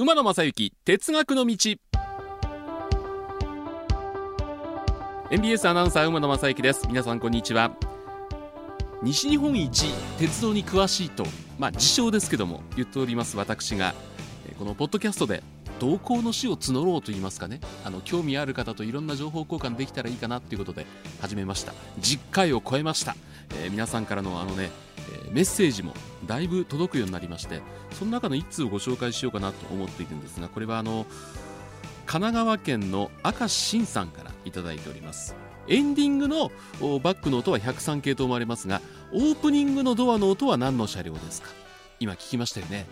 馬野正幸哲学の道。NBS アナウンサー馬野正幸です。皆さんこんにちは。西日本一鉄道に詳しいとまあ自称ですけども言っております私がこのポッドキャストで同行の死を募ろうと言いますかね。あの興味ある方といろんな情報交換できたらいいかなということで始めました。10回を超えました、えー、皆さんからのあのね、え、メッセージもだいぶ届くようになりましてその中の1通をご紹介しようかなと思っているんですがこれはあの神奈川県の明石慎さんからいただいております。エンディングのバックの音は103系と思われますがオープニングのドアの音は何の車両ですか？今聞きましたよね。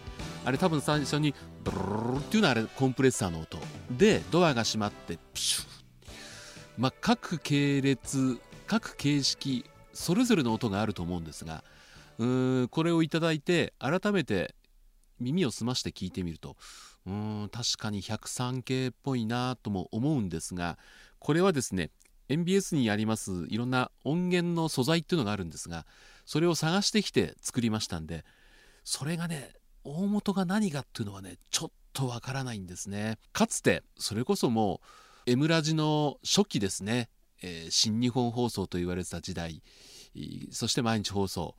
あれ多分最初にブルルルっていうのはあれコンプレッサーの音でドアが閉まってプシュッまあ各系列各形式それぞれの音があると思うんですがうこれをいただいて改めて耳を澄まして聞いてみるとうん確かに103系っぽいなとも思うんですがこれはですね MBS にありますいろんな音源の素材っていうのがあるんですがそれを探してきて作りましたんでそれがね大元が何かっていうのはねちょっとわからないんですね。かつてそれこそもう M ラジの初期ですね、えー、新日本放送と言われてた時代そして毎日放送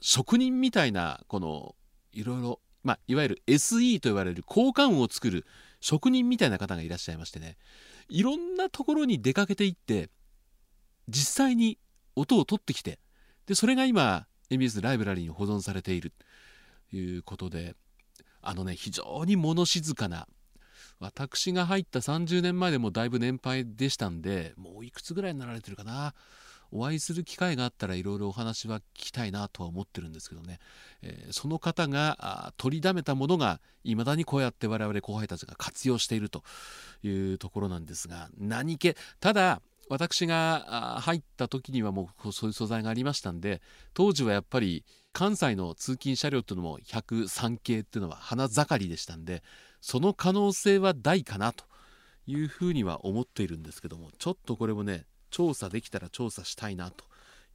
職人みたいなこのいろいろまあ、いわゆる SE と言われる交換音を作る職人みたいな方がいらっしゃいましてねいろんなところに出かけていって実際に音を取ってきてでそれが今 MBS ライブラリーに保存されているということであのね非常に物静かな私が入った30年前でもだいぶ年配でしたんでもういくつぐらいになられてるかなお会いする機会があったらいろいろお話は聞きたいなとは思ってるんですけどね、えー、その方が取りだめたものがいまだにこうやって我々後輩たちが活用しているというところなんですが何気ただ私が入った時にはもうそういう素材がありましたんで当時はやっぱり関西の通勤車両っていうのも103系っていうのは花盛りでしたんでその可能性は大かなというふうには思っているんですけどもちょっとこれもね調査できたら調査したいなと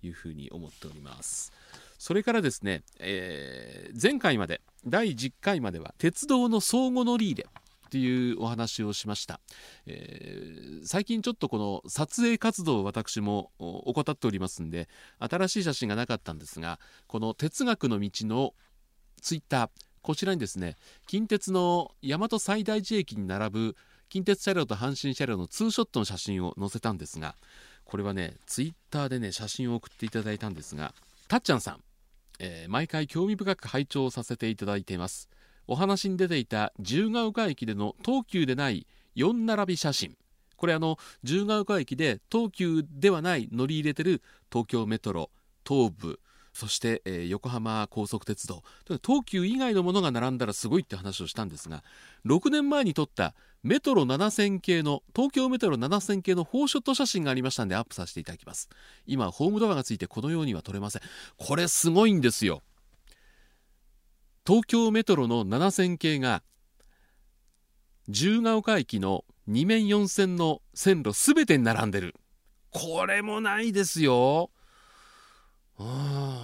いうふうに思っております。それからですね、えー、前回まで第10回までは鉄道の相互乗り入れっていうお話をしました、えー、最近ちょっとこの撮影活動を私も怠っておりますんで新しい写真がなかったんですがこの哲学の道のツイッターこちらにですね近鉄の大和西大寺駅に並ぶ近鉄車両と阪神車両のツーショットの写真を載せたんですがこれはねツイッターでね写真を送っていただいたんですがたっちゃんさん、えー、毎回興味深く拝聴させていただいています。お話に出ていた自由が丘駅での東急でない4並び写真。これあの自由が丘駅で東急ではない乗り入れてる東京メトロ東武そして、えー、横浜高速鉄道。東急以外のものが並んだらすごいって話をしたんですが6年前に撮ったメトロ7000系の東京メトロ7000系のフォーショット写真がありましたんでアップさせていただきます。今ホームドアがついてこのようには撮れません。これすごいんですよ。東京メトロの7000系が自由が丘駅の2面4線の線路すべてに並んでる。これもないですよ。うん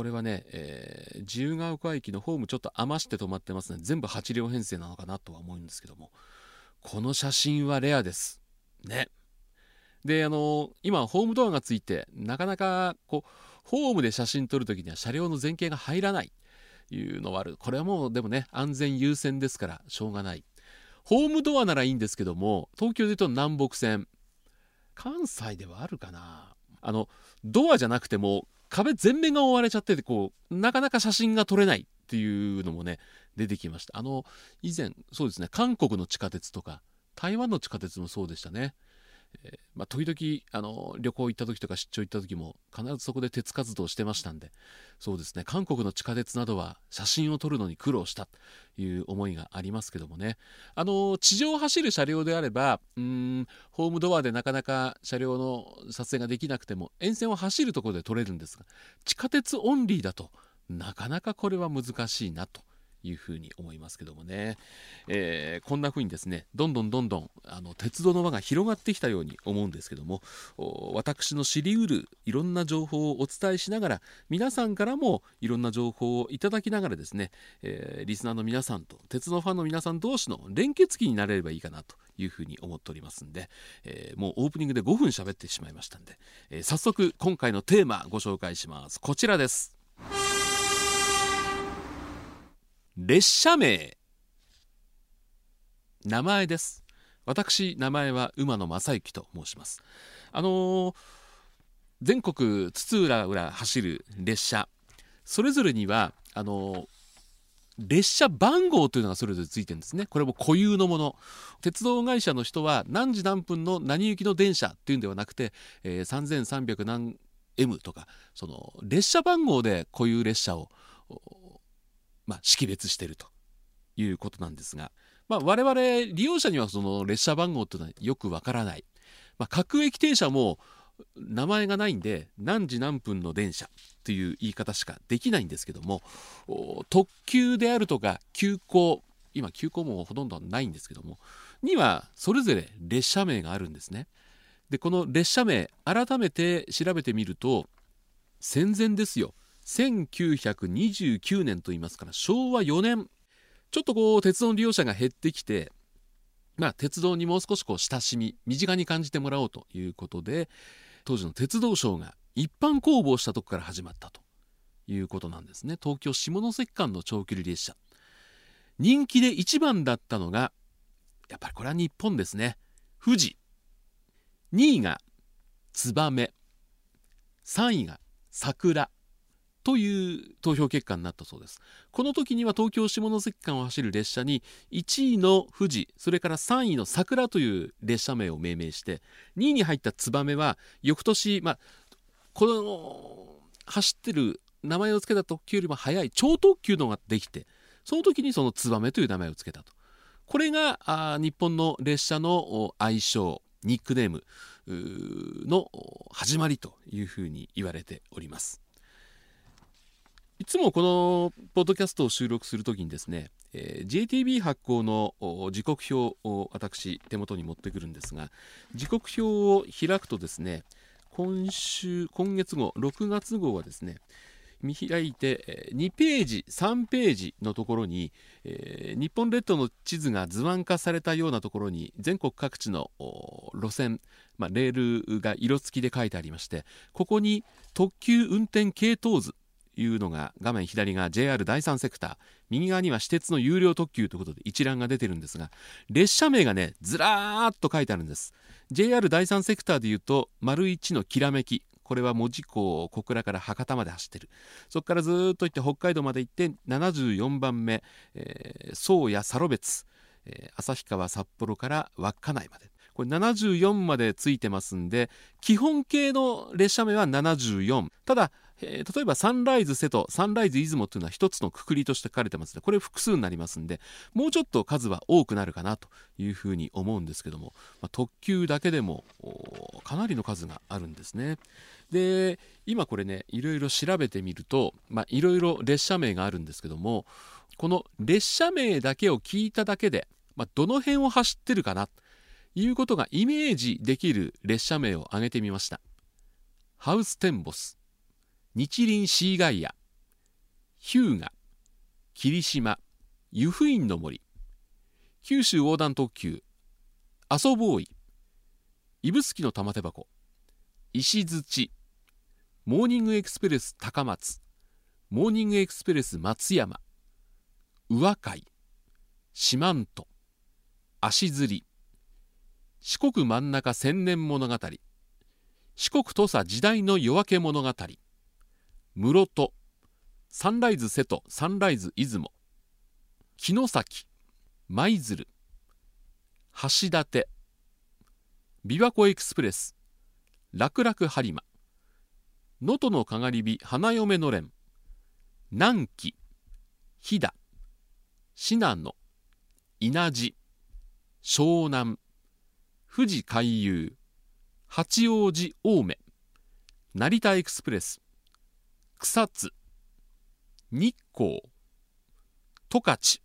これはね、えー、自由が丘駅のホームちょっと余して止まってますね。全部8両編成なのかなとは思うんですけども。この写真はレアです。ね。であの今ホームドアがついてなかなかこうホームで写真撮る時には車両の前景が入らない。いうのはある。これはもうでもね安全優先ですからしょうがない。ホームドアならいいんですけども東京で言うと南北線。関西ではあるかな。あのドアじゃなくても壁全面が覆われちゃっててこうなかなか写真が撮れないっていうのもね出てきました。あの以前そうですね韓国の地下鉄とか台湾の地下鉄もそうでしたね。えー、まあ、時々あの旅行行った時とか出張行った時も必ずそこで鉄活動してましたんでそうですね。韓国の地下鉄などは写真を撮るのに苦労したという思いがありますけどもね。あの地上を走る車両であればうんホームドアでなかなか車両の撮影ができなくても沿線を走るところで撮れるんですが地下鉄オンリーだとなかなかこれは難しいなというふうに思いますけどもね、えー、こんなふうにですねどんどんどんどんあの鉄道の輪が広がってきたように思うんですけども私の知りうるいろんな情報をお伝えしながら皆さんからもいろんな情報をいただきながらですね、えー、リスナーの皆さんと鉄道ファンの皆さん同士の連結機になれればいいかなというふうに思っておりますんで、えー、もうオープニングで5分喋ってしまいましたんで、え、早速今回のテーマご紹介します。こちらです。列車名。名前です。私名前は馬野正幸と申します。あのー、全国津々浦々走る列車。それぞれにはあのー、列車番号というのがそれぞれついてるんですね。これも固有のもの。鉄道会社の人は何時何分の何行きの電車っていうんではなくて、えー、3300何 M とかその列車番号で固有列車を、まあ、識別しているということなんですがまあ、我々利用者にはその列車番号っていうのはよくわからない、まあ、各駅停車も名前がないんで何時何分の電車という言い方しかできないんですけども特急であるとか急行今急行もほとんどないんですけどもにはそれぞれ列車名があるんですね。でこの列車名改めて調べてみると戦前ですよ。1929年と言いますから昭和4年。ちょっとこう鉄道の利用者が減ってきてまあ鉄道にもう少しこう親しみ身近に感じてもらおうということで当時の鉄道省が一般公募したとこから始まったということなんですね。東京下関間の長距離列車。人気で一番だったのがやっぱりこれは日本ですね。富士。2位が燕。3位が桜。という投票結果になったそうですこの時には東京下関間を走る列車に1位の富士それから3位の桜という列車名を命名して2位に入った燕は翌年、まあ、この走ってる名前を付けた特急よりも早い超特急のができてその時にその燕という名前を付けたとこれがあ日本の列車の愛称ニックネームの始まりというふうに言われております。いつもこのポッドキャストを収録するときにですね、えー、JTB 発行の時刻表を私手元に持ってくるんですが時刻表を開くとですね今週今月号6月号はですね見開いて2ページ3ページのところに、えー、日本列島の地図が図案化されたようなところに全国各地の路線、まあ、レールが色付きで書いてありましてここに特急運転系統図いうのが画面左が JR 第三セクター。右側には私鉄の有料特急ということで一覧が出てるんですが列車名がねずらーっと書いてあるんです。JR 第三セクターでいうと丸1のきらめき。これは門司港小倉から博多まで走ってる。そこからずっと行って北海道まで行って74番目、えー、宗谷佐呂別、えー、旭川札幌から稚内まで。これ74までついてますんで基本形の列車名は74ただえー、例えばサンライズ瀬戸サンライズ出雲というのは一つのくくりとして書かれてますのでこれ複数になりますんでもうちょっと数は多くなるかなというふうに思うんですけども、まあ、特急だけでもかなりの数があるんですね。で今これねいろいろ調べてみるといろいろ列車名があるんですけどもこの列車名だけを聞いただけで、まあ、どの辺を走ってるかなということがイメージできる列車名を挙げてみました。ハウステンボス。日輪シーガイア。日向霧島。湯布院の森。九州横断特急。あそぼーい指宿の玉手箱。石鎚モーニングエクスプレス高松。モーニングエクスプレス松山。宇和海。四万十。足摺。り四国真ん中千年物語。志国土佐時代の夜明け物語。室戸。サンライズ瀬戸。サンライズ出雲。城崎。舞鶴。橋立。琵琶湖エクスプレス。楽々播磨。能登のかがり火。花嫁のれん。南紀。飛騨。信濃。稲地。湘南。富士海遊。八王子青梅。成田エクスプレス。草津日光十勝。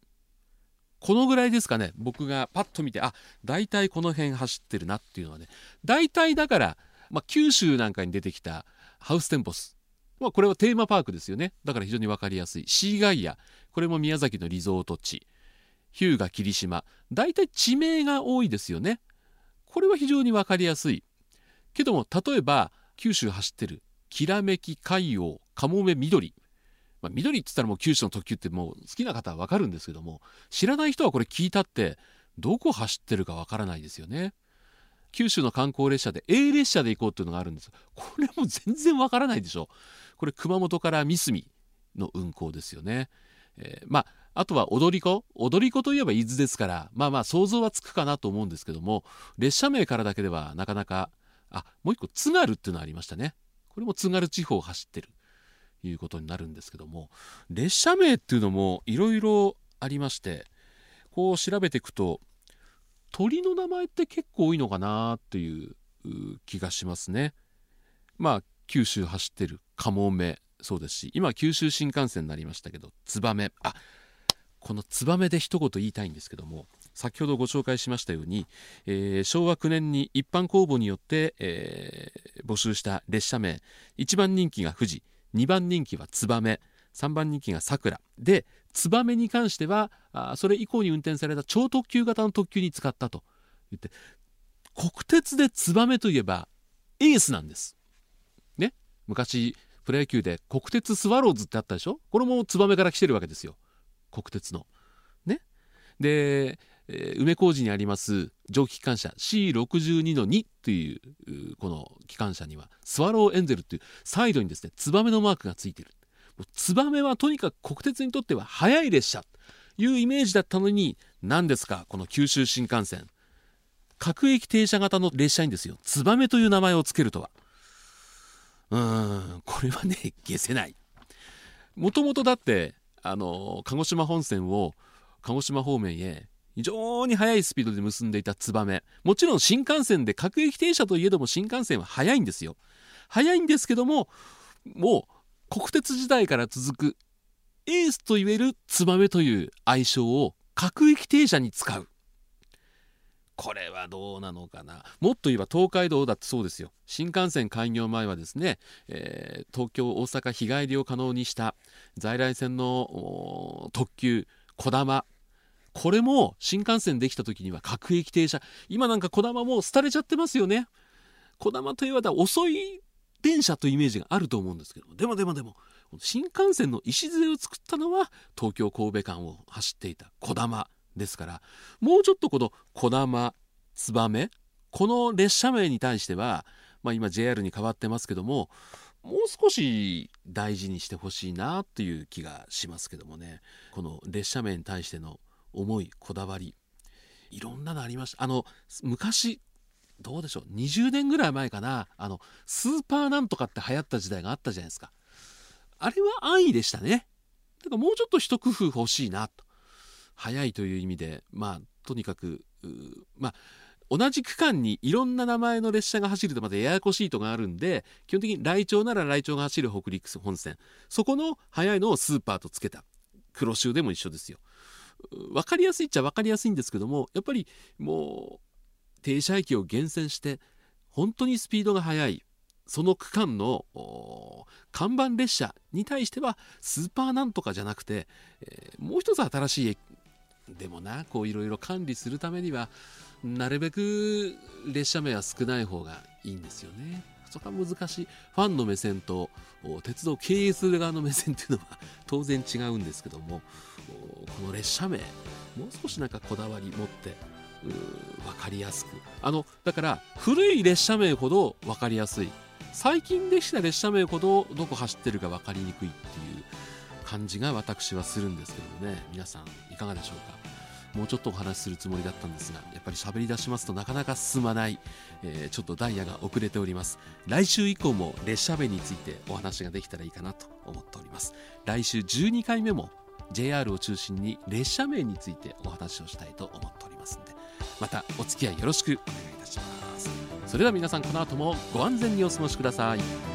このぐらいですかね。僕がパッと見てあ大体この辺走ってるなっていうのはね。大体だから、まあ、九州なんかに出てきたハウステンボス、まあ、これはテーマパークですよね。だから非常に分かりやすい。シーガイア。これも宮崎のリゾート地。日向霧島。大体地名が多いですよね。これは非常に分かりやすい。けども例えば九州走ってるきらめき海洋かもめ緑。まあ、緑って言ったらもう九州の特急ってもう好きな方は分かるんですけども知らない人はこれ聞いたってどこ走ってるか分からないですよね。九州の観光列車で A 列車で行こうっていうのがあるんです。これも全然わからないでしょ。これ熊本から三隅の運行ですよね、えー、まああとは踊り子。踊り子といえば伊豆ですからまあまあ想像はつくかなと思うんですけども列車名からだけではなかなかあもう一個津軽っていうのありましたね。これも津軽地方を走ってる。いうことになるんですけども列車名っていうのもいろいろありましてこう調べていくと鳥の名前って結構多いのかなっていう気がしますね。まあ九州走ってるかもめそうですし今九州新幹線になりましたけどツバメあこのツバメで一言言いたいんですけども先ほどご紹介しましたように、えー、昭和9年に一般公募によって、えー、募集した列車名1番人気が富士2番人気はツバメ3番人気がさくらでツバメに関してはあそれ以降に運転された超特急型の特急に使ったと言って国鉄でツバメといえばエースなんです。ね？昔プロ野球で国鉄スワローズってあったでしょ？これもツバメから来てるわけですよ。国鉄の。ね？で、えー、梅小路にあります蒸気機関車 C62 の2というこの機関車にはスワローエンゼルというサイドにですねツバメのマークがついてる。ツバメはとにかく国鉄にとっては速い列車。というイメージだったのに何ですかこの九州新幹線。各駅停車型の列車にですよ。ツバメという名前を付けるとは。うーんこれはね消せない。もともとだってあの鹿児島本線を鹿児島方面へ非常に速いスピードで結んでいたツバメ。もちろん新幹線で各駅停車といえども新幹線は速いんですよ。速いんですけどももう国鉄時代から続くエースといえるツバメという愛称を各駅停車に使う。これはどうなのかな？もっと言えば東海道だってそうですよ。新幹線開業前はですね、えー、東京大阪日帰りを可能にした在来線の特急こだまこれも新幹線できた時には各駅停車。今なんかこだまもう廃れちゃってますよね。こだまといえば遅い電車というイメージがあると思うんですけどでもでもでも新幹線の礎を作ったのは東京神戸間を走っていたこだまですから。もうちょっとこのこだまつばめこの列車名に対しては、まあ、今 JR に変わってますけどももう少し大事にしてほしいなっていう気がしますけどもね。この列車名に対しての思いこだわり。いろんなのありました。あの昔どうでしょう。20年ぐらい前かな。あのスーパーなんとかって流行った時代があったじゃないですか。あれは安易でしたね。だかもうちょっと一工夫欲しいなと。早いという意味でまあとにかくまあ同じ区間にいろんな名前の列車が走るとまたややこしいとがあるんで基本的に来庁なら来庁が走る北陸本線。そこの速いのをスーパーとつけた。黒潮でも一緒ですよ。分かりやすいっちゃ分かりやすいんですけどもやっぱりもう停車駅を厳選して本当にスピードが速いその区間の看板列車に対してはスーパーなんとかじゃなくて、えー、もう一つ新しい駅でもなこういろいろ管理するためにはなるべく列車名は少ない方がいいんですよね。そこは難しい。ファンの目線と鉄道を経営する側の目線っていうのは 当然違うんですけどもこの列車名もう少しなんかこだわり持って分かりやすく。あのだから古い列車名ほど分かりやすい。最近できた列車名ほどどこ走ってるか分かりにくいっていう感じが私はするんですけどもね。皆さんいかがでしょうか？もうちょっとお話しするつもりだったんですがやっぱり喋り出しますとなかなか進まない、えー、ちょっとダイヤが遅れております。来週以降も列車名についてお話ができたらいいかなと思っております。来週12回目も JR を中心に列車名についてお話をしたいと思っておりますのでまたお付き合いよろしくお願いいたします。それでは皆さんこの後もご安全にお過ごしください。